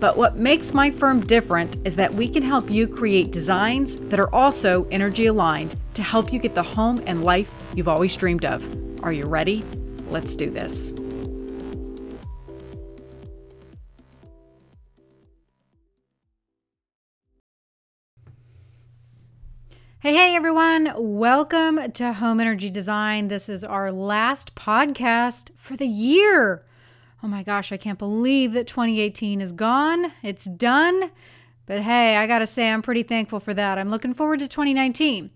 But what makes my firm different is that we can help you create designs that are also energy aligned to help you get the home and life you've always dreamed of. Are you ready? Let's do this. Hey, hey, everyone. Welcome to Home Energy Design. This is our last podcast for the year. Oh my gosh, I can't believe that 2018 is gone. It's done. But hey, I got to say, I'm pretty thankful for that. I'm looking forward to 2019.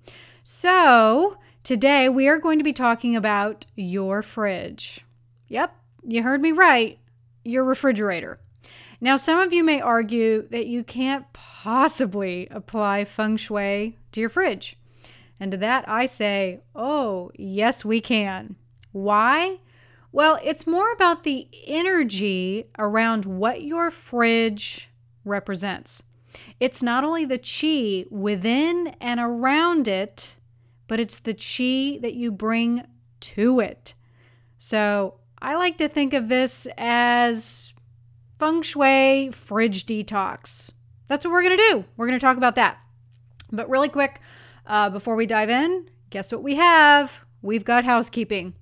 So, today we are going to be talking about your fridge. Yep, you heard me right. Your refrigerator. Now, some of you may argue that you can't possibly apply feng shui to your fridge. And to that, I say, oh, yes, we can. Why? Well, it's more about the energy around what your fridge represents. It's not only the chi within and around it, but it's the chi that you bring to it. So I like to think of this as feng shui fridge detox. That's what we're going to do. We're going to talk about that. But really quick, uh, before we dive in, guess what we have? We've got housekeeping.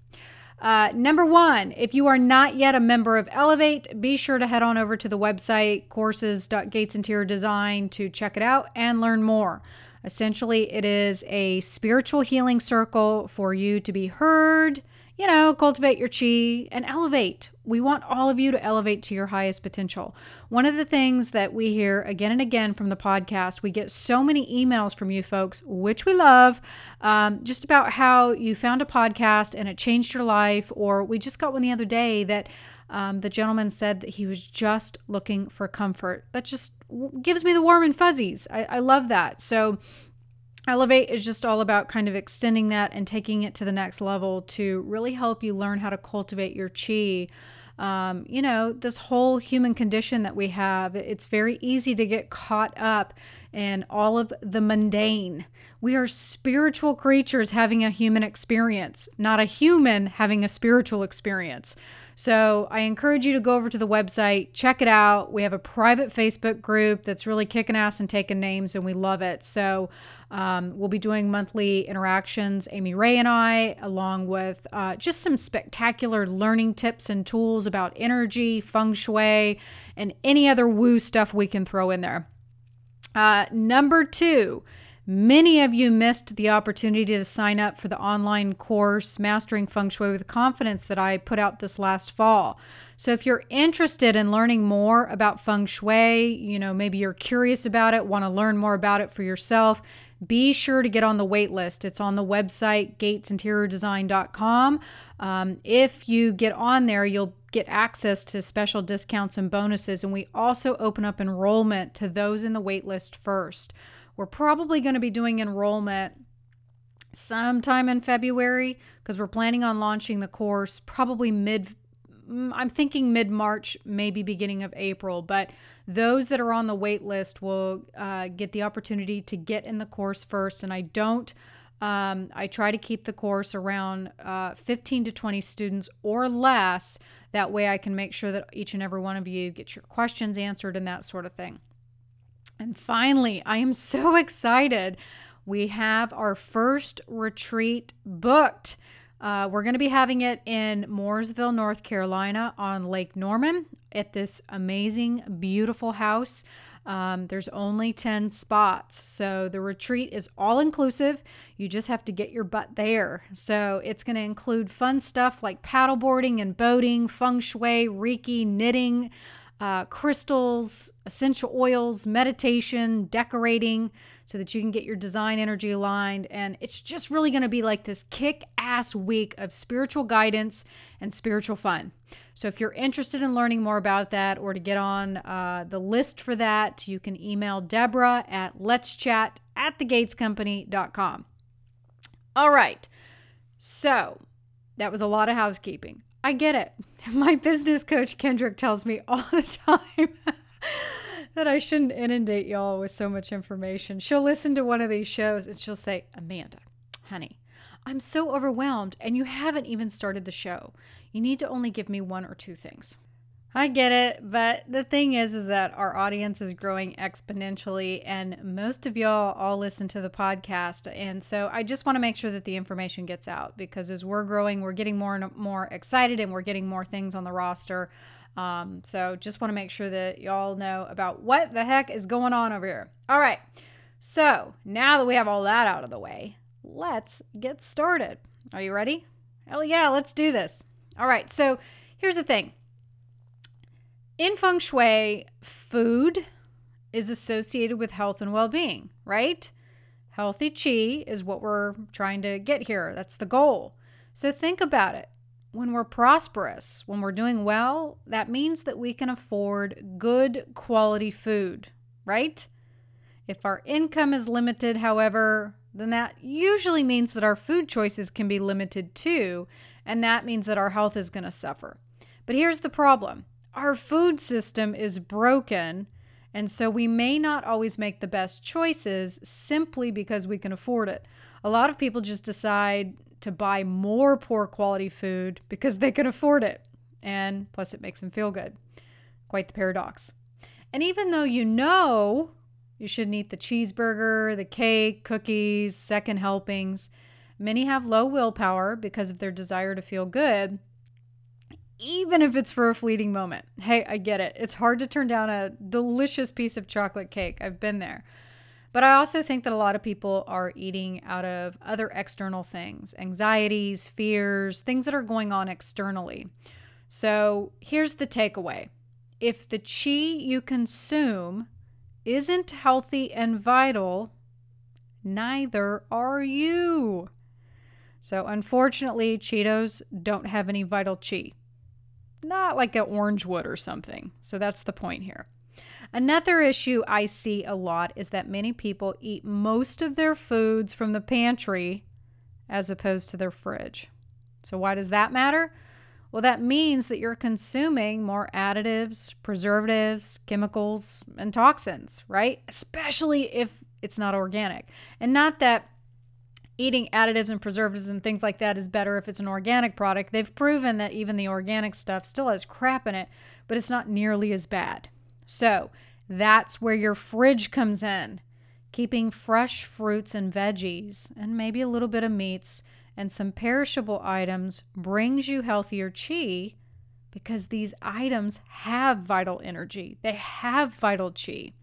Uh, number one, if you are not yet a member of Elevate, be sure to head on over to the website courses.gatesinteriordesign to check it out and learn more. Essentially, it is a spiritual healing circle for you to be heard, you know, cultivate your chi and elevate. We want all of you to elevate to your highest potential. One of the things that we hear again and again from the podcast, we get so many emails from you folks, which we love, um, just about how you found a podcast and it changed your life. Or we just got one the other day that um, the gentleman said that he was just looking for comfort. That just gives me the warm and fuzzies. I, I love that. So, Elevate is just all about kind of extending that and taking it to the next level to really help you learn how to cultivate your chi. Um, you know, this whole human condition that we have, it's very easy to get caught up in all of the mundane. We are spiritual creatures having a human experience, not a human having a spiritual experience. So I encourage you to go over to the website, check it out. We have a private Facebook group that's really kicking ass and taking names, and we love it. So um, we'll be doing monthly interactions, Amy Ray and I, along with uh, just some spectacular learning tips and tools about energy, feng shui, and any other woo stuff we can throw in there. Uh, number two, Many of you missed the opportunity to sign up for the online course, Mastering Feng Shui with Confidence, that I put out this last fall. So, if you're interested in learning more about feng shui, you know, maybe you're curious about it, want to learn more about it for yourself, be sure to get on the wait list. It's on the website, gatesinteriordesign.com. Um, if you get on there, you'll get access to special discounts and bonuses. And we also open up enrollment to those in the wait list first. We're probably going to be doing enrollment sometime in February because we're planning on launching the course probably mid mm, I'm thinking mid March, maybe beginning of April. But those that are on the wait list will uh, get the opportunity to get in the course first. And I don't, um, I try to keep the course around uh, 15 to 20 students or less. That way I can make sure that each and every one of you get your questions answered and that sort of thing. And finally, I am so excited. We have our first retreat booked. Uh, we're going to be having it in Mooresville, North Carolina on Lake Norman at this amazing, beautiful house. Um, there's only 10 spots. So the retreat is all inclusive. You just have to get your butt there. So it's going to include fun stuff like paddleboarding and boating, feng shui, Reiki, knitting uh, crystals, essential oils, meditation, decorating, so that you can get your design energy aligned. And it's just really going to be like this kick ass week of spiritual guidance and spiritual fun. So if you're interested in learning more about that or to get on uh, the list for that, you can email Deborah at let's chat at thegatescompany.com. All right. So that was a lot of housekeeping. I get it. My business coach, Kendrick, tells me all the time that I shouldn't inundate y'all with so much information. She'll listen to one of these shows and she'll say, Amanda, honey, I'm so overwhelmed and you haven't even started the show. You need to only give me one or two things. I get it, but the thing is is that our audience is growing exponentially and most of y'all all listen to the podcast and so I just want to make sure that the information gets out because as we're growing, we're getting more and more excited and we're getting more things on the roster. Um, so just want to make sure that y'all know about what the heck is going on over here. All right. So, now that we have all that out of the way, let's get started. Are you ready? Hell yeah, let's do this. All right. So, here's the thing in feng shui, food is associated with health and well being, right? Healthy chi is what we're trying to get here. That's the goal. So think about it. When we're prosperous, when we're doing well, that means that we can afford good quality food, right? If our income is limited, however, then that usually means that our food choices can be limited too, and that means that our health is going to suffer. But here's the problem our food system is broken. And so we may not always make the best choices simply because we can afford it. A lot of people just decide to buy more poor quality food because they can afford it. And plus, it makes them feel good. Quite the paradox. And even though you know you shouldn't eat the cheeseburger, the cake, cookies, second helpings, many have low willpower because of their desire to feel good even if it's for a fleeting moment. Hey, I get it. It's hard to turn down a delicious piece of chocolate cake. I've been there. But I also think that a lot of people are eating out of other external things anxieties, fears, things that are going on externally. So here's the takeaway if the chi you consume isn't healthy and vital, neither are you. So unfortunately, Cheetos don't have any vital chi not like an orange would or something. So that's the point here. Another issue I see a lot is that many people eat most of their foods from the pantry as opposed to their fridge. So, why does that matter? Well, that means that you're consuming more additives, preservatives, chemicals, and toxins, right? Especially if it's not organic. And not that eating additives and preservatives and things like that is better if it's an organic product. They've proven that even the organic stuff still has crap in it, but it's not nearly as bad. So that's where your fridge comes in. Keeping fresh fruits and veggies, and maybe a little bit of meats and some perishable items brings you healthier chi because these items have vital energy. They have vital chi.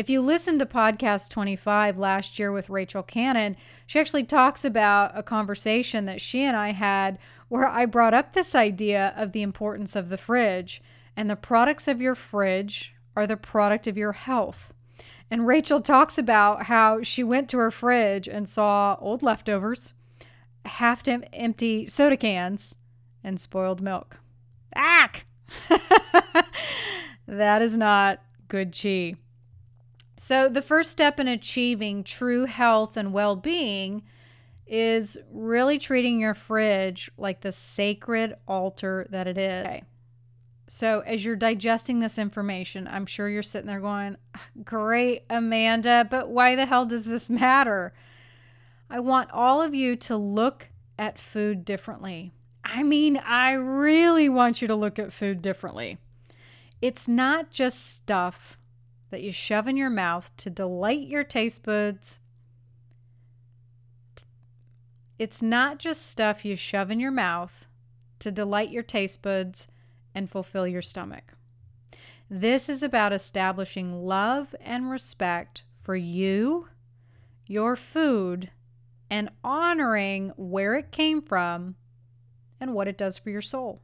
If you listen to podcast 25 last year with Rachel Cannon, she actually talks about a conversation that she and I had where I brought up this idea of the importance of the fridge. And the products of your fridge are the product of your health. And Rachel talks about how she went to her fridge and saw old leftovers, half empty soda cans, and spoiled milk. Ack! that is not good chi. So, the first step in achieving true health and well being is really treating your fridge like the sacred altar that it is. Okay. So, as you're digesting this information, I'm sure you're sitting there going, ah, Great, Amanda, but why the hell does this matter? I want all of you to look at food differently. I mean, I really want you to look at food differently. It's not just stuff that you shove in your mouth to delight your taste buds. It's not just stuff you shove in your mouth to delight your taste buds and fulfill your stomach. This is about establishing love and respect for you, your food, and honoring where it came from and what it does for your soul.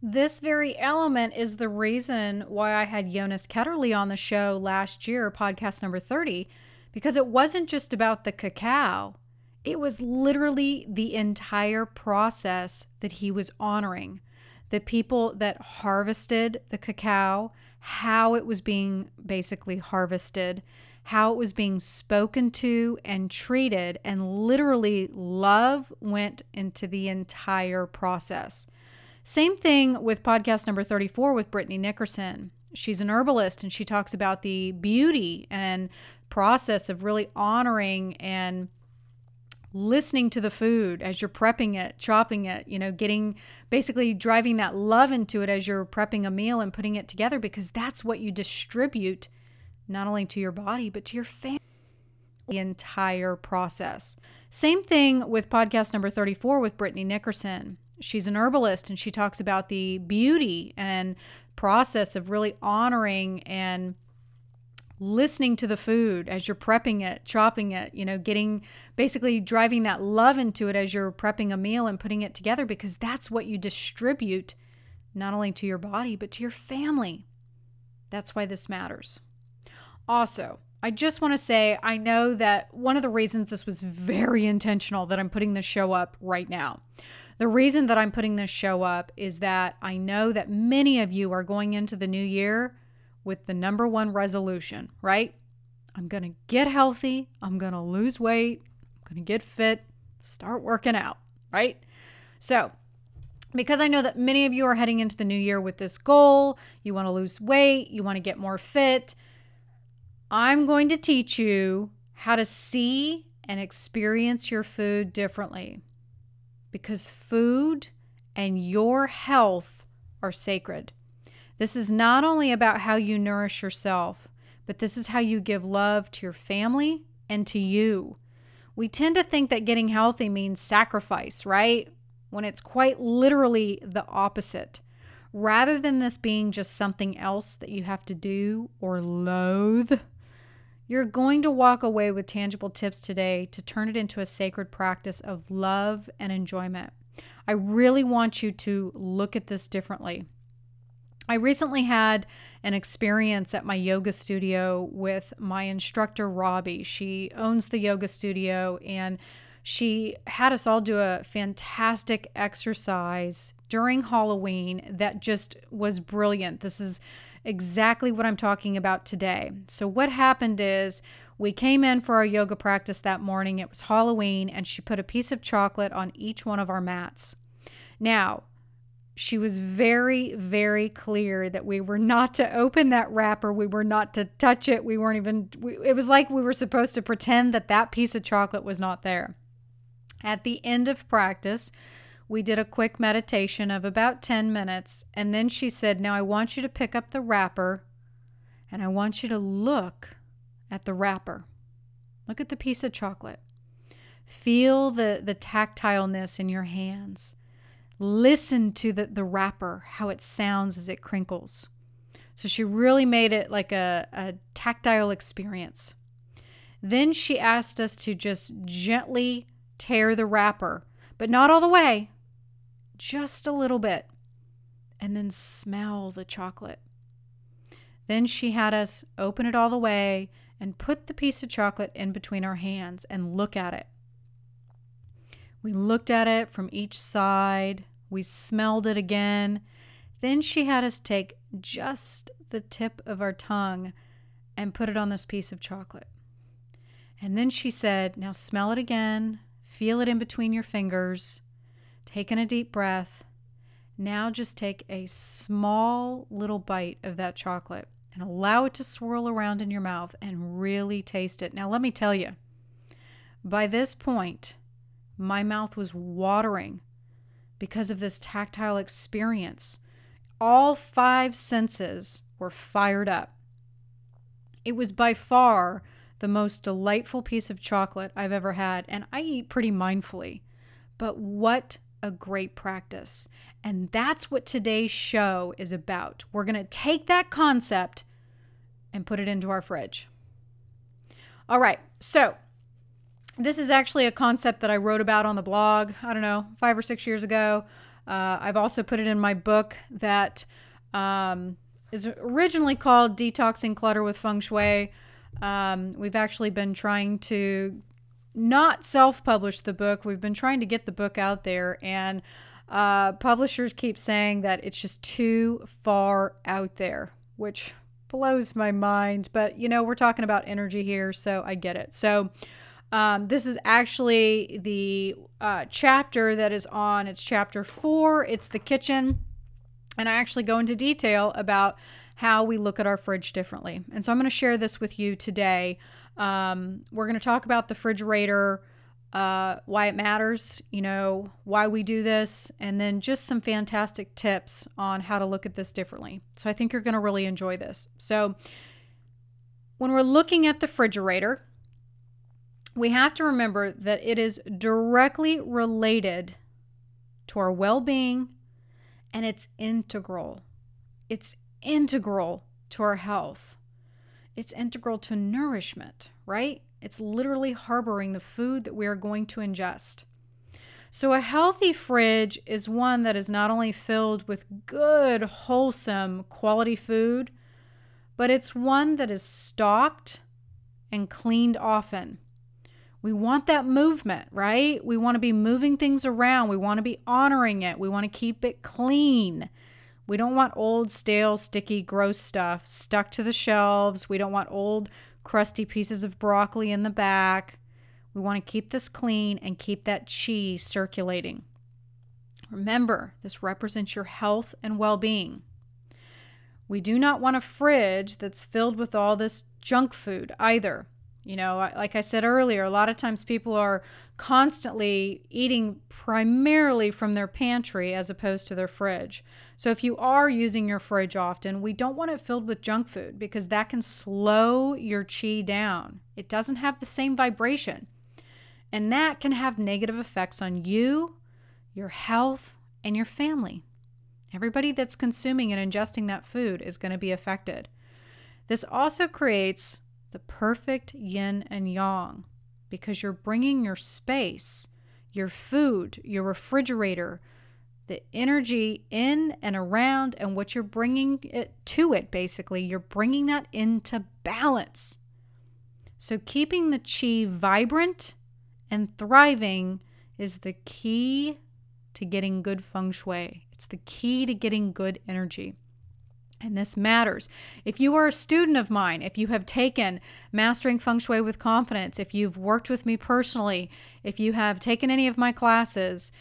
This very element is the reason why I had Jonas Ketterly on the show last year, podcast number 30, because it wasn't just about the cacao. It was literally the entire process that he was honoring. The people that harvested the cacao, how it was being basically harvested, how it was being spoken to and treated, and literally love went into the entire process. Same thing with podcast number 34 with Brittany Nickerson. She's an herbalist and she talks about the beauty and process of really honoring and listening to the food as you're prepping it, chopping it, you know, getting basically driving that love into it as you're prepping a meal and putting it together because that's what you distribute not only to your body, but to your family. The entire process. Same thing with podcast number 34 with Brittany Nickerson. She's an herbalist and she talks about the beauty and process of really honoring and listening to the food as you're prepping it, chopping it, you know, getting basically driving that love into it as you're prepping a meal and putting it together because that's what you distribute not only to your body, but to your family. That's why this matters. Also, I just want to say I know that one of the reasons this was very intentional that I'm putting this show up right now. The reason that I'm putting this show up is that I know that many of you are going into the new year with the number one resolution, right? I'm going to get healthy, I'm going to lose weight, I'm going to get fit, start working out, right? So, because I know that many of you are heading into the new year with this goal, you want to lose weight, you want to get more fit, I'm going to teach you how to see and experience your food differently because food and your health are sacred. This is not only about how you nourish yourself, but this is how you give love to your family and to you. We tend to think that getting healthy means sacrifice, right? When it's quite literally the opposite. Rather than this being just something else that you have to do or loathe, you're going to walk away with tangible tips today to turn it into a sacred practice of love and enjoyment. I really want you to look at this differently. I recently had an experience at my yoga studio with my instructor, Robbie. She owns the yoga studio and she had us all do a fantastic exercise during Halloween that just was brilliant. This is exactly what I'm talking about today. So, what happened is we came in for our yoga practice that morning. It was Halloween, and she put a piece of chocolate on each one of our mats. Now, she was very, very clear that we were not to open that wrapper. We were not to touch it. We weren't even, we, it was like we were supposed to pretend that that piece of chocolate was not there. At the end of practice, we did a quick meditation of about 10 minutes, and then she said, Now I want you to pick up the wrapper and I want you to look at the wrapper. Look at the piece of chocolate. Feel the, the tactileness in your hands. Listen to the, the wrapper, how it sounds as it crinkles. So she really made it like a, a tactile experience. Then she asked us to just gently tear the wrapper, but not all the way, just a little bit, and then smell the chocolate. Then she had us open it all the way and put the piece of chocolate in between our hands and look at it. We looked at it from each side, we smelled it again. Then she had us take just the tip of our tongue and put it on this piece of chocolate. And then she said, Now smell it again, feel it in between your fingers, taken a deep breath. Now just take a small little bite of that chocolate and allow it to swirl around in your mouth and really taste it. Now, let me tell you, by this point, my mouth was watering because of this tactile experience. All five senses were fired up. It was by far the most delightful piece of chocolate I've ever had, and I eat pretty mindfully. But what a great practice. And that's what today's show is about. We're going to take that concept and put it into our fridge. All right. So, this is actually a concept that I wrote about on the blog, I don't know, five or six years ago. Uh, I've also put it in my book that um, is originally called Detoxing Clutter with Feng Shui. Um, we've actually been trying to not self published the book, we've been trying to get the book out there, and uh, publishers keep saying that it's just too far out there, which blows my mind. But you know, we're talking about energy here, so I get it. So, um, this is actually the uh, chapter that is on. It's chapter four. It's the kitchen, and I actually go into detail about how we look at our fridge differently. And so I'm going to share this with you today. Um, we're going to talk about the refrigerator, uh, why it matters, you know, why we do this, and then just some fantastic tips on how to look at this differently. So I think you're going to really enjoy this. So when we're looking at the refrigerator, we have to remember that it is directly related to our well being and it's integral. It's integral to our health. It's integral to nourishment, right? It's literally harboring the food that we are going to ingest. So, a healthy fridge is one that is not only filled with good, wholesome, quality food, but it's one that is stocked and cleaned often. We want that movement, right? We want to be moving things around. We want to be honoring it. We want to keep it clean. We don't want old, stale, sticky, gross stuff stuck to the shelves. We don't want old, crusty pieces of broccoli in the back. We want to keep this clean and keep that chi circulating. Remember, this represents your health and well being. We do not want a fridge that's filled with all this junk food either. You know, like I said earlier, a lot of times people are constantly eating primarily from their pantry as opposed to their fridge. So if you are using your fridge often, we don't want it filled with junk food because that can slow your chi down. It doesn't have the same vibration. And that can have negative effects on you, your health, and your family. Everybody that's consuming and ingesting that food is going to be affected. This also creates the perfect yin and yang because you're bringing your space, your food, your refrigerator, the energy in and around, and what you're bringing it to it basically. You're bringing that into balance. So, keeping the chi vibrant and thriving is the key to getting good feng shui. It's the key to getting good energy. And this matters. If you are a student of mine, if you have taken Mastering Feng Shui with Confidence, if you've worked with me personally, if you have taken any of my classes,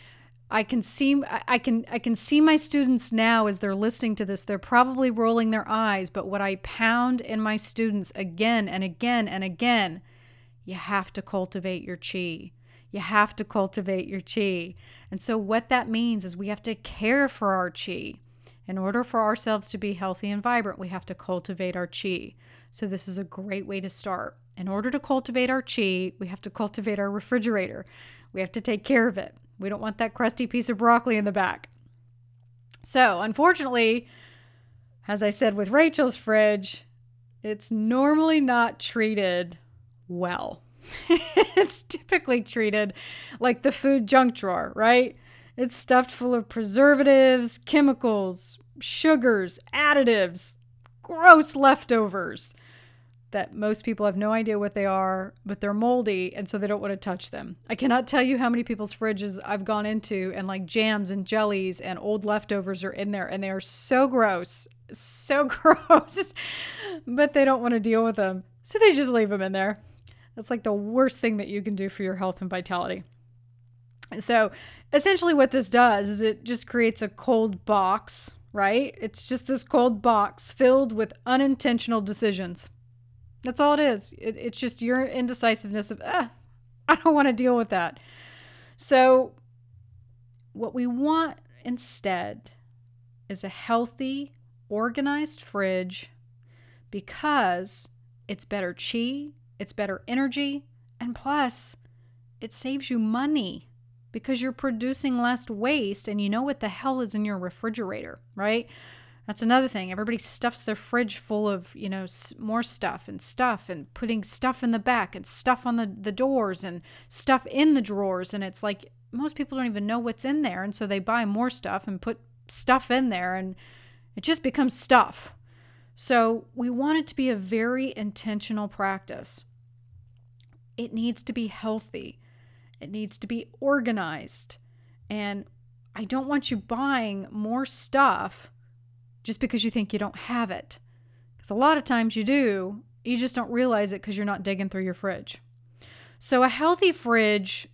I can see I can I can see my students now as they're listening to this. They're probably rolling their eyes, but what I pound in my students again and again and again, you have to cultivate your chi. You have to cultivate your chi. And so what that means is we have to care for our chi. In order for ourselves to be healthy and vibrant, we have to cultivate our chi. So, this is a great way to start. In order to cultivate our chi, we have to cultivate our refrigerator. We have to take care of it. We don't want that crusty piece of broccoli in the back. So, unfortunately, as I said with Rachel's fridge, it's normally not treated well. it's typically treated like the food junk drawer, right? It's stuffed full of preservatives, chemicals, sugars, additives, gross leftovers that most people have no idea what they are, but they're moldy and so they don't want to touch them. I cannot tell you how many people's fridges I've gone into and like jams and jellies and old leftovers are in there and they are so gross, so gross, but they don't want to deal with them. So they just leave them in there. That's like the worst thing that you can do for your health and vitality. So essentially, what this does is it just creates a cold box, right? It's just this cold box filled with unintentional decisions. That's all it is. It, it's just your indecisiveness of, ah, I don't want to deal with that. So, what we want instead is a healthy, organized fridge because it's better chi, it's better energy, and plus, it saves you money because you're producing less waste and you know what the hell is in your refrigerator, right? That's another thing. Everybody stuffs their fridge full of, you know, more stuff and stuff and putting stuff in the back and stuff on the, the doors and stuff in the drawers. And it's like, most people don't even know what's in there. And so they buy more stuff and put stuff in there, and it just becomes stuff. So we want it to be a very intentional practice. It needs to be healthy, it needs to be organized. And I don't want you buying more stuff just because you think you don't have it. Because a lot of times you do, you just don't realize it because you're not digging through your fridge. So, a healthy fridge,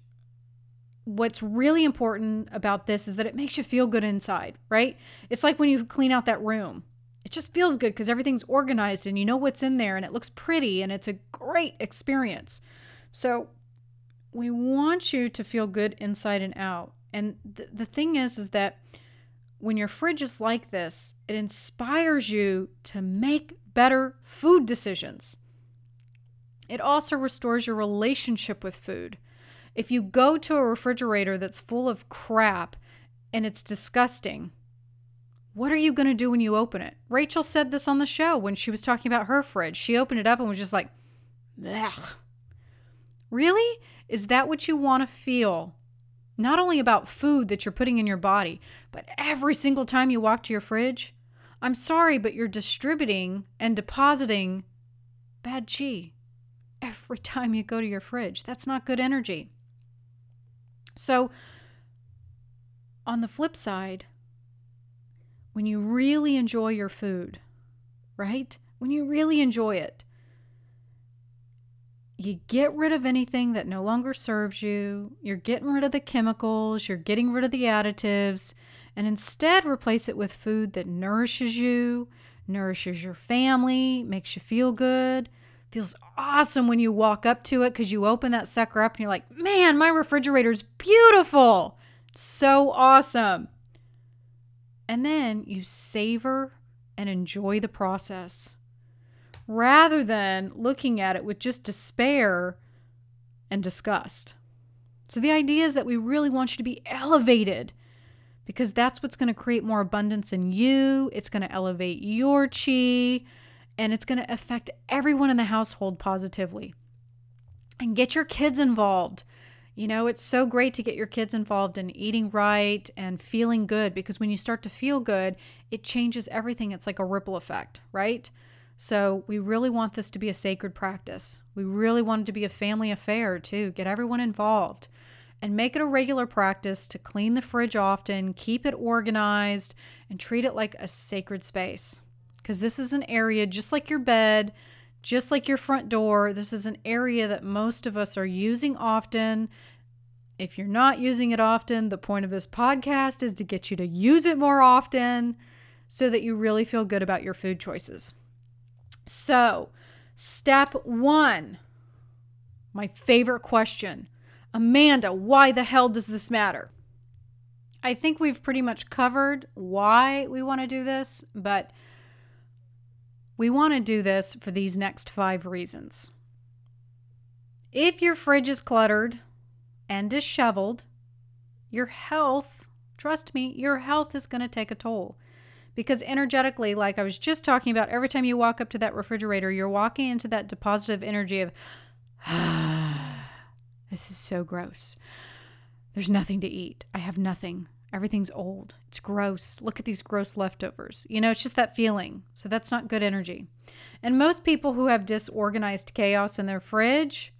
what's really important about this is that it makes you feel good inside, right? It's like when you clean out that room. It just feels good because everything's organized and you know what's in there and it looks pretty and it's a great experience. So, we want you to feel good inside and out. And th- the thing is, is that when your fridge is like this, it inspires you to make better food decisions. It also restores your relationship with food. If you go to a refrigerator that's full of crap and it's disgusting, what are you going to do when you open it? Rachel said this on the show when she was talking about her fridge. She opened it up and was just like, Blech. Really? Is that what you want to feel? Not only about food that you're putting in your body, but every single time you walk to your fridge? I'm sorry, but you're distributing and depositing bad chi every time you go to your fridge. That's not good energy. So, on the flip side, when you really enjoy your food, right? When you really enjoy it, you get rid of anything that no longer serves you. You're getting rid of the chemicals, you're getting rid of the additives, and instead replace it with food that nourishes you, nourishes your family, makes you feel good. Feels awesome when you walk up to it because you open that sucker up and you're like, man, my refrigerator's beautiful. so awesome. And then you savor and enjoy the process rather than looking at it with just despair and disgust. So, the idea is that we really want you to be elevated because that's what's going to create more abundance in you. It's going to elevate your chi and it's going to affect everyone in the household positively. And get your kids involved. You know, it's so great to get your kids involved in eating right and feeling good because when you start to feel good, it changes everything. It's like a ripple effect, right? So we really want this to be a sacred practice. We really want it to be a family affair too. Get everyone involved and make it a regular practice to clean the fridge often, keep it organized, and treat it like a sacred space. Because this is an area just like your bed, just like your front door. This is an area that most of us are using often. If you're not using it often, the point of this podcast is to get you to use it more often so that you really feel good about your food choices. So, step one my favorite question Amanda, why the hell does this matter? I think we've pretty much covered why we want to do this, but we want to do this for these next five reasons. If your fridge is cluttered and disheveled, your health, trust me, your health is going to take a toll. Because energetically, like I was just talking about, every time you walk up to that refrigerator, you're walking into that depositive energy of, this is so gross. There's nothing to eat. I have nothing. Everything's old. It's gross. Look at these gross leftovers. You know, it's just that feeling. So that's not good energy. And most people who have disorganized chaos in their fridge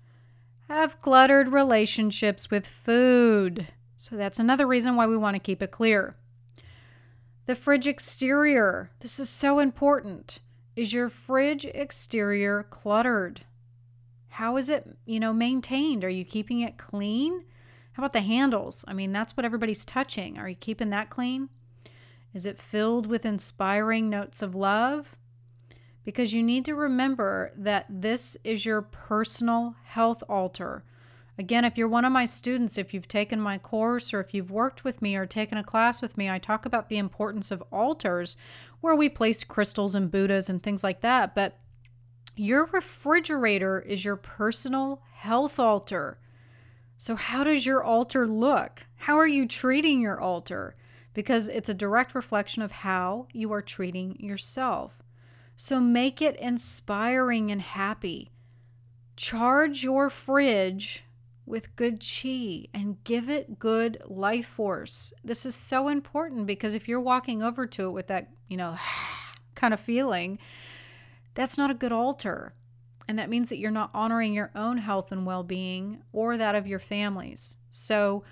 have cluttered relationships with food. So that's another reason why we want to keep it clear. The fridge exterior. This is so important. Is your fridge exterior cluttered? How is it, you know, maintained? Are you keeping it clean? How about the handles? I mean, that's what everybody's touching. Are you keeping that clean? Is it filled with inspiring notes of love? Because you need to remember that this is your personal health altar. Again, if you're one of my students, if you've taken my course or if you've worked with me or taken a class with me, I talk about the importance of altars where we place crystals and Buddhas and things like that. But your refrigerator is your personal health altar. So, how does your altar look? How are you treating your altar? Because it's a direct reflection of how you are treating yourself. So, make it inspiring and happy. Charge your fridge with good chi and give it good life force. This is so important because if you're walking over to it with that, you know, kind of feeling, that's not a good altar. And that means that you're not honoring your own health and well being or that of your families. So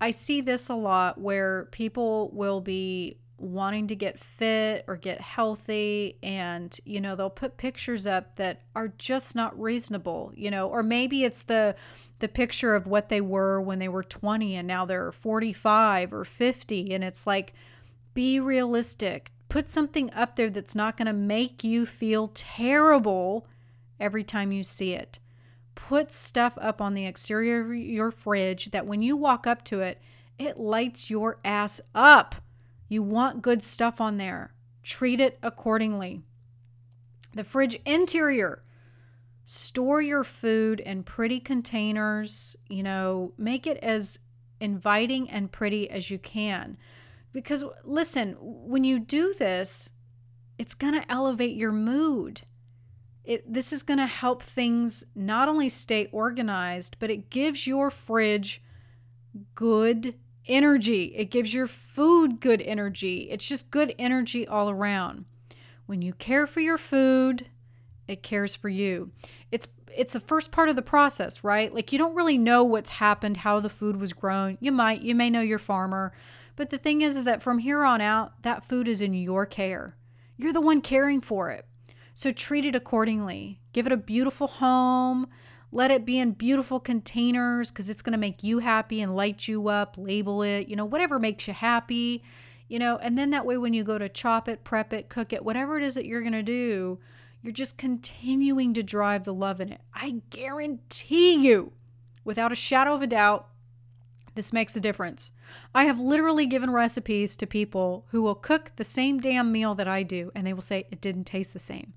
I see this a lot where people will be wanting to get fit or get healthy and you know they'll put pictures up that are just not reasonable you know or maybe it's the the picture of what they were when they were 20 and now they're 45 or 50 and it's like be realistic. Put something up there that's not going to make you feel terrible every time you see it. Put stuff up on the exterior of your fridge that when you walk up to it it lights your ass up you want good stuff on there. Treat it accordingly. The fridge interior. Store your food in pretty containers, you know, make it as inviting and pretty as you can. Because listen, when you do this, it's going to elevate your mood. It, this is going to help things not only stay organized, but it gives your fridge good energy. It gives your food good energy. It's just good energy all around. When you care for your food, it cares for you. It's it's the first part of the process, right? Like you don't really know what's happened, how the food was grown. You might, you may know your farmer, but the thing is that from here on out, that food is in your care. You're the one caring for it. So treat it accordingly. Give it a beautiful home. Let it be in beautiful containers because it's going to make you happy and light you up. Label it, you know, whatever makes you happy, you know, and then that way when you go to chop it, prep it, cook it, whatever it is that you're going to do, you're just continuing to drive the love in it. I guarantee you, without a shadow of a doubt, this makes a difference. I have literally given recipes to people who will cook the same damn meal that I do, and they will say it didn't taste the same.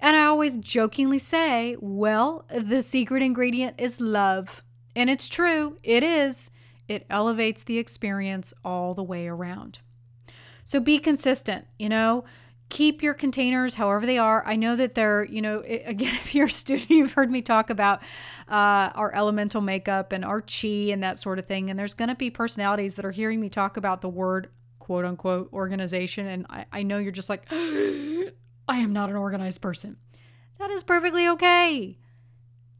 And I always jokingly say, well, the secret ingredient is love. And it's true, it is. It elevates the experience all the way around. So be consistent, you know, keep your containers however they are. I know that they're, you know, again, if you're a student, you've heard me talk about uh, our elemental makeup and our chi and that sort of thing. And there's going to be personalities that are hearing me talk about the word quote unquote organization. And I, I know you're just like, I am not an organized person. That is perfectly okay.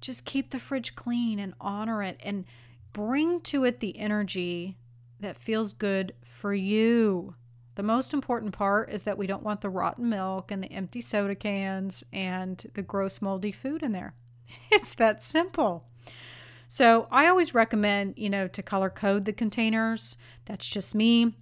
Just keep the fridge clean and honor it and bring to it the energy that feels good for you. The most important part is that we don't want the rotten milk and the empty soda cans and the gross moldy food in there. It's that simple. So I always recommend, you know, to color code the containers. That's just me.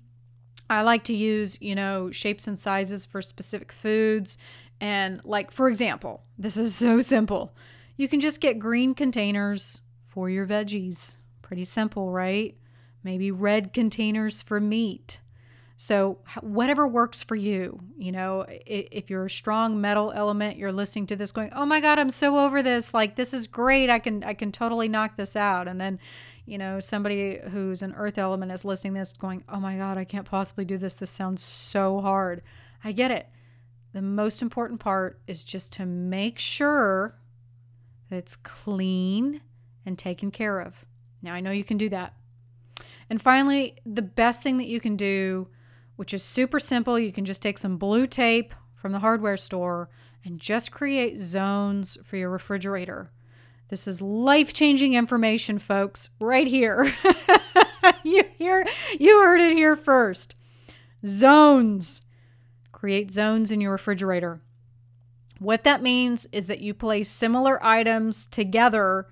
I like to use, you know, shapes and sizes for specific foods. And, like, for example, this is so simple. You can just get green containers for your veggies. Pretty simple, right? Maybe red containers for meat. So, whatever works for you, you know, if you're a strong metal element, you're listening to this going, "Oh my god, I'm so over this. Like this is great. I can I can totally knock this out." And then you know, somebody who's an earth element is listening this going, oh my God, I can't possibly do this. This sounds so hard. I get it. The most important part is just to make sure that it's clean and taken care of. Now, I know you can do that. And finally, the best thing that you can do, which is super simple, you can just take some blue tape from the hardware store and just create zones for your refrigerator. This is life changing information, folks, right here. you hear, you heard it here first. Zones. Create zones in your refrigerator. What that means is that you place similar items together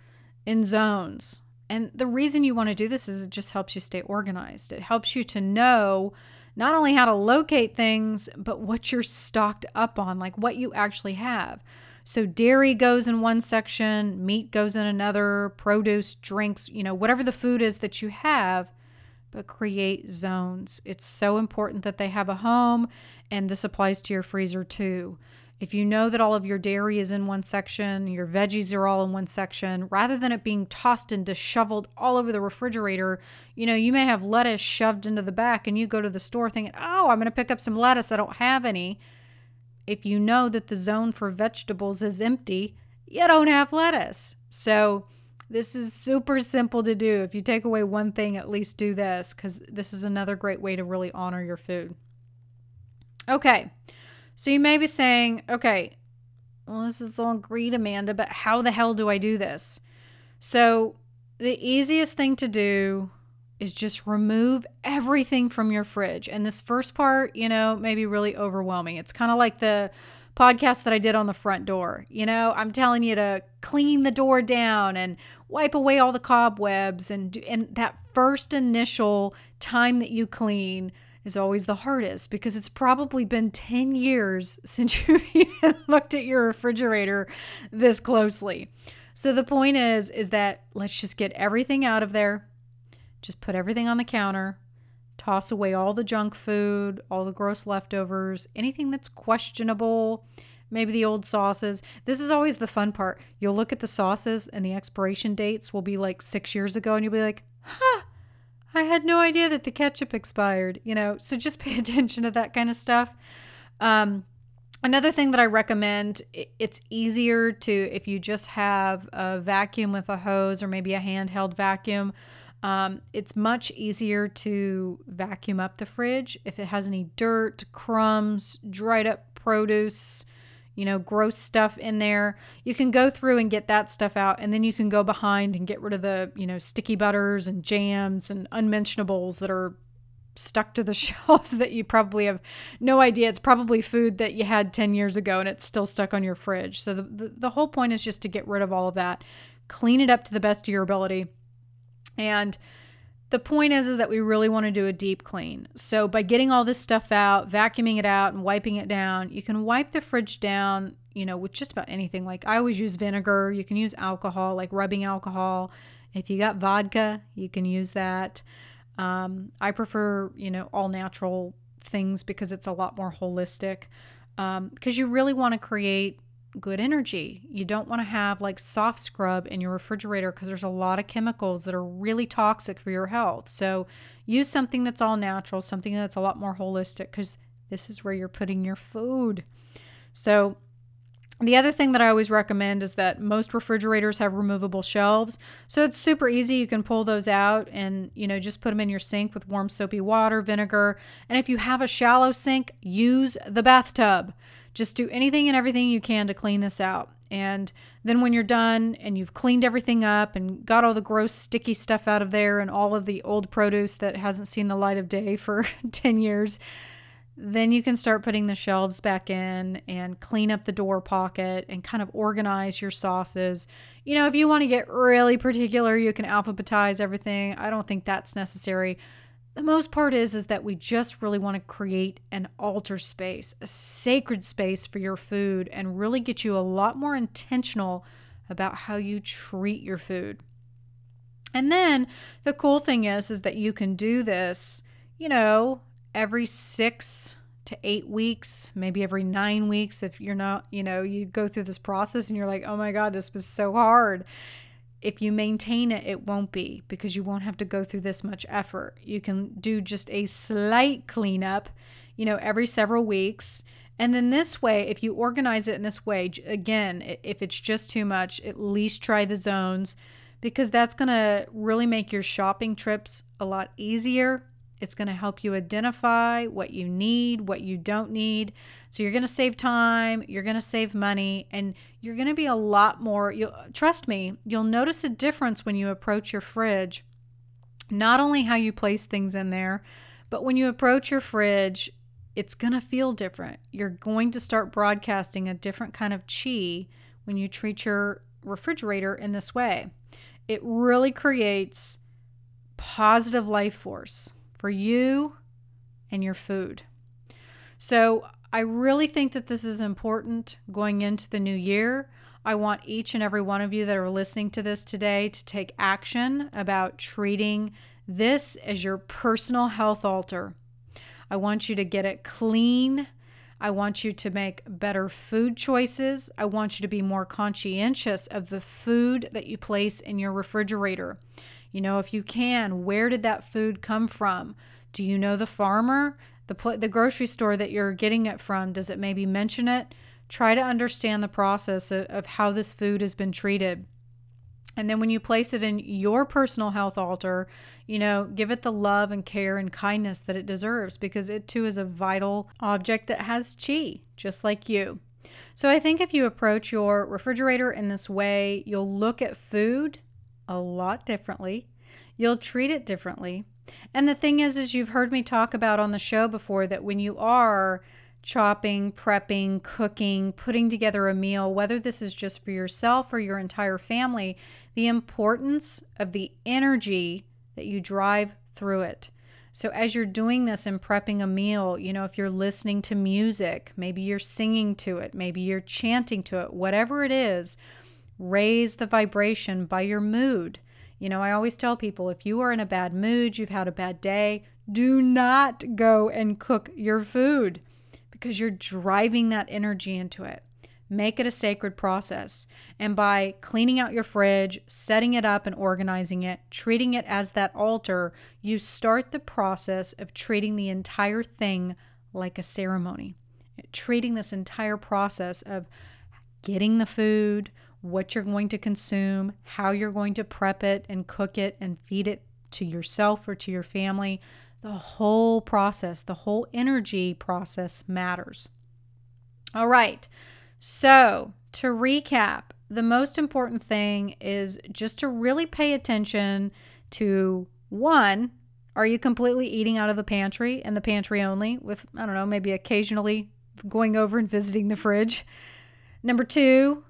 in zones. And the reason you want to do this is it just helps you stay organized. It helps you to know not only how to locate things, but what you're stocked up on, like what you actually have. So dairy goes in one section, meat goes in another, produce, drinks, you know, whatever the food is that you have, but create zones. It's so important that they have a home, and this applies to your freezer too. If you know that all of your dairy is in one section, your veggies are all in one section, rather than it being tossed and disheveled all over the refrigerator, you know, you may have lettuce shoved into the back and you go to the store thinking, oh, I'm going to pick up some lettuce. I don't have any if you know that the zone for vegetables is empty, you don't have lettuce. So This is super simple to do. If you take away one thing, at least do this because this is another great way to really honor your food. Okay, so you may be saying, okay, well, this is all great, Amanda, but how the hell do I do this? So, the easiest thing to do is just remove everything from your fridge. And this first part, you know, may be really overwhelming. It's kind of like the podcast that I did on the front door. You know, I'm telling you to clean the door down and wipe away all the cobwebs and do, and that first initial time that you clean is always the hardest because it's probably been 10 years since you've even looked at your refrigerator this closely. So the point is is that let's just get everything out of there. Just put everything on the counter. Toss away all the junk food, all the gross leftovers, anything that's questionable, maybe the old sauces. This is always the fun part. You'll look at the sauces and the expiration dates will be like 6 years ago and you'll be like, "Huh, I had no idea that the ketchup expired, you know. So just pay attention to that kind of stuff. Um, another thing that I recommend, it's easier to, if you just have a vacuum with a hose or maybe a handheld vacuum, um, it's much easier to vacuum up the fridge if it has any dirt, crumbs, dried up produce, you know, gross stuff in there. You can go through and get that stuff out, and then you can go behind and get rid of the, you know, sticky butters and jams and unmentionables that are stuck to the shelves that you probably have no idea. It's probably food that you had 10 years ago and it's still stuck on your fridge. So the, the, the whole point is just to get rid of all of that, clean it up to the best of your ability. And the point is is that we really want to do a deep clean. So by getting all this stuff out, vacuuming it out and wiping it down, you can wipe the fridge down, you know, with just about anything. Like I always use vinegar, you can use alcohol, like rubbing alcohol. If you got vodka, you can use that. Um, I prefer, you know, all natural things because it's a lot more holistic. Because um, you really want to create good energy. You don't want to have like soft scrub in your refrigerator because there's a lot of chemicals that are really toxic for your health. So use something that's all natural, something that's a lot more holistic because this is where you're putting your food. So the other thing that I always recommend is that most refrigerators have removable shelves. So it's super easy. You can pull those out and, you know, just put them in your sink with warm soapy water, vinegar. And if you have a shallow sink, use the bathtub. Just do anything and everything you can to clean this out. And then when you're done and you've cleaned everything up and got all the gross sticky stuff out of there and all of the old produce that hasn't seen the light of day for 10 years, then you can start putting the shelves back in and clean up the door pocket and kind of organize your sauces. You know, if you want to get really particular, you can alphabetize everything. I don't think that's necessary the most part is is that we just really want to create an altar space, a sacred space for your food and really get you a lot more intentional about how you treat your food. And then the cool thing is is that you can do this, you know, every 6 to 8 weeks, maybe every 9 weeks if you're not, you know, you go through this process and you're like, "Oh my god, this was so hard." If you maintain it, it won't be because you won't have to go through this much effort. You can do just a slight cleanup, you know, every several weeks. And then this way, if you organize it in this way, again, if it's just too much, at least try the zones because that's going to really make your shopping trips a lot easier it's going to help you identify what you need, what you don't need. So you're going to save time, you're going to save money, and you're going to be a lot more You'll, trust me, you'll notice a difference when you approach your fridge. Not only how you place things in there, but when you approach your fridge, it's going to feel different. You're going to start broadcasting a different kind of chi when you treat your refrigerator in this way. It really creates positive life force for you and your food. So, I really think that this is important going into the new year. I want each and every one of you that are listening to this today to take action about treating this as your personal health altar. I want you to get it clean. I want you to make better food choices. I want you to be more conscientious of the food that you place in your refrigerator. You know, if you can, where did that food come from? Do you know the farmer? The, pl- the grocery store that you're getting it from, does it maybe mention it? Try to understand the process of, of how this food has been treated. And then when you place it in your personal health altar, you know, give it the love and care and kindness that it deserves because it too is a vital object that has chi, just like you. So I think if you approach your refrigerator in this way, you'll look at food a lot differently. You'll treat it differently. And the thing is is you've heard me talk about on the show before that when you are chopping, prepping, cooking, putting together a meal, whether this is just for yourself or your entire family, the importance of the energy that you drive through it. So, as you're doing this and prepping a meal, you know, if you're listening to music, maybe you're singing to it, maybe you're chanting to it, whatever it is, raise the vibration by your mood. You know, I always tell people if you are in a bad mood, you've had a bad day, do not go and cook your food because you're driving that energy into it. Make it a sacred process. And by cleaning out your fridge, setting it up and organizing it, treating it as that altar, you start the process of treating the entire thing like a ceremony. Treating this entire process of getting the food, what you're going to consume, how you're going to prep it and cook it and feed it to yourself or to your family, the whole process, the whole energy process matters. All right. So, to recap, the most important thing is just to really pay attention to one, are you completely eating out of the pantry and the pantry only, with, I don't know, maybe occasionally going over and visiting the fridge? Number two,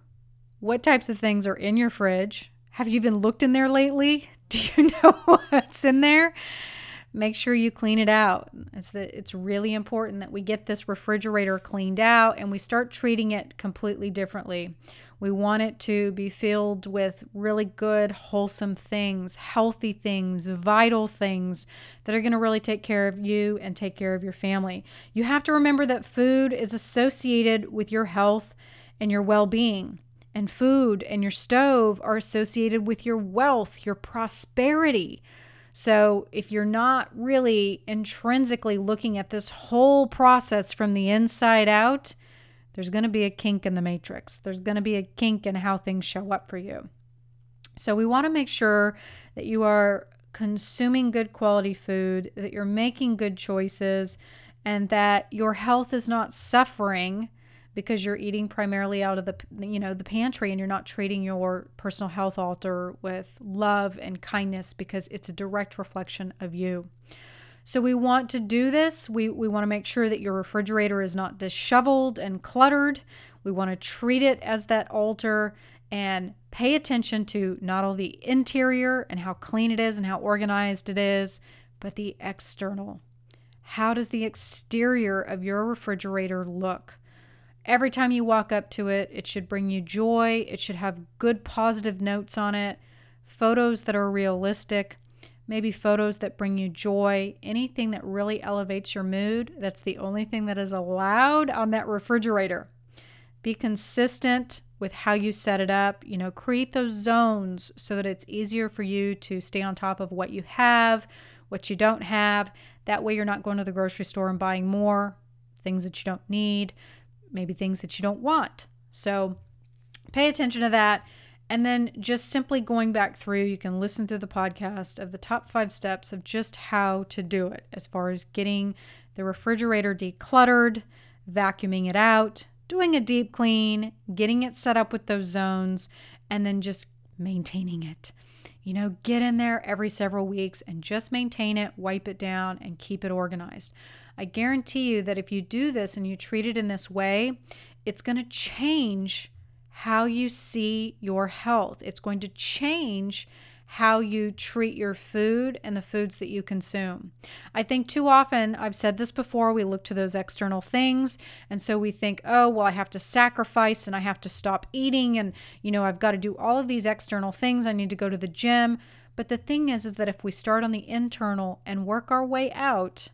what types of things are in your fridge? Have you even looked in there lately? Do you know what's in there? make sure you clean it out. It's the, it's really important that we get this refrigerator cleaned out and we start treating it completely differently. We want it to be filled with really good, wholesome things, healthy things, vital things that are going to really take care of you and take care of your family. You have to remember that food is associated with your health and your well being. And food and your stove are associated with your wealth, your prosperity. So, if you're not really intrinsically looking at this whole process from the inside out, there's going to be a kink in the matrix. There's going to be a kink in how things show up for you. So, we want to make sure that you are consuming good quality food, that you're making good choices, and that your health is not suffering because you're eating primarily out of the you know the pantry and you're not treating your personal health altar with love and kindness because it's a direct reflection of you. So we want to do this. We we want to make sure that your refrigerator is not disheveled and cluttered. We want to treat it as that altar and pay attention to not only the interior and how clean it is and how organized it is, but the external. How does the exterior of your refrigerator look? Every time you walk up to it, it should bring you joy. It should have good positive notes on it, photos that are realistic, maybe photos that bring you joy, anything that really elevates your mood. That's the only thing that is allowed on that refrigerator. Be consistent with how you set it up. You know, create those zones so that it's easier for you to stay on top of what you have, what you don't have. That way, you're not going to the grocery store and buying more things that you don't need maybe things that you don't want. So pay attention to that. And then just simply going back through, you can listen through the podcast of the top five steps of just how to do it as far as getting the refrigerator decluttered, vacuuming it out, doing a deep clean, getting it set up with those zones, and then just maintaining it. You know, get in there every several weeks and just maintain it, wipe it down, and keep it organized. I guarantee you that if you do this and you treat it in this way, it's going to change how you see your health. It's going to change how you treat your food and the foods that you consume. I think too often, I've said this before, we look to those external things. And so we think, oh, well, I have to sacrifice and I have to stop eating. And, you know, I've got to do all of these external things. I need to go to the gym. But the thing is, is that if we start on the internal and work our way out,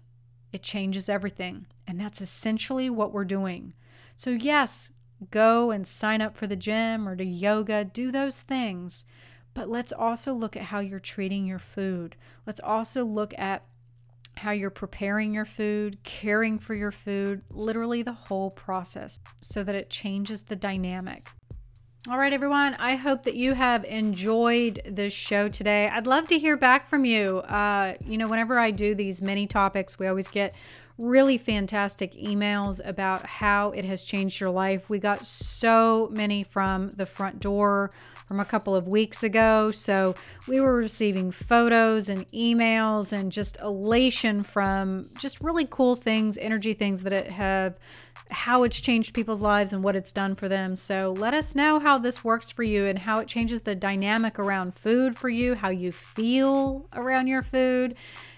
it changes everything. And that's essentially what we're doing. So, yes, go and sign up for the gym or to yoga, do those things. But let's also look at how you're treating your food. Let's also look at how you're preparing your food, caring for your food, literally the whole process, so that it changes the dynamic. All right, everyone. I hope that you have enjoyed this show today. I'd love to hear back from you. Uh, you know, whenever I do these mini topics, we always get really fantastic emails about how it has changed your life. We got so many from the front door from a couple of weeks ago. So we were receiving photos and emails and just elation from just really cool things, energy things that it have how it's changed people's lives and what it's done for them. So let us know how this works for you and how it changes the dynamic around food for you, how you feel around your food,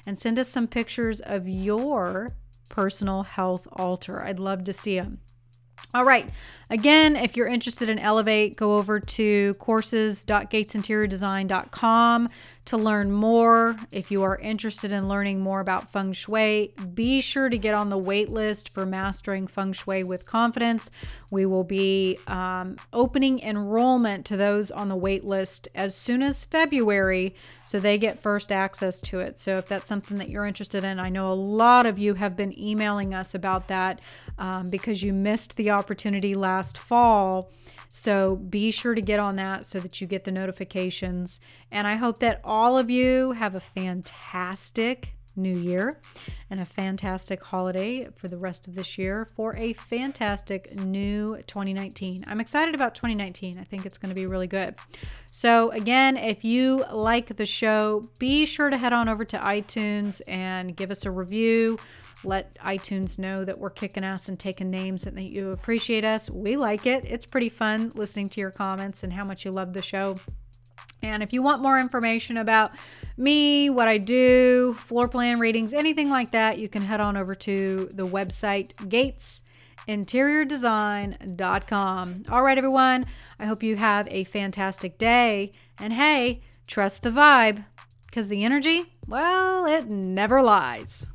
and send us some pictures of your personal health altar. I'd love to see them. All right. Again, if you're interested in Elevate, go over to courses.gatesinteriordesign.com to learn more. If you are interested in learning more about feng shui, be sure to get on the wait list for Mastering Feng Shui with Confidence. We will be um, opening enrollment to those on the wait list as soon as February so they get first access to it. So if that's something that you're interested in, I know a lot of you have been emailing us about that um, because you missed the opportunity last fall. So be sure to get on that so that you get the notifications. And I hope that all of you have a fantastic new year and a fantastic holiday for the rest of this year for a fantastic new 2019. I'm excited about 2019. I think it's going to be really good. So, again, if you like the show, be sure to head on over to iTunes and give us a review let iTunes know that we're kicking ass and taking names and that you appreciate us. We like it. It's pretty fun listening to your comments and how much you love the show. And if you want more information about me, what I do, floor plan readings, anything like that, you can head on over to the website gatesinteriordesign.com. All right, everyone. I hope you have a fantastic day. And hey, trust the vibe because the energy, well, it never lies.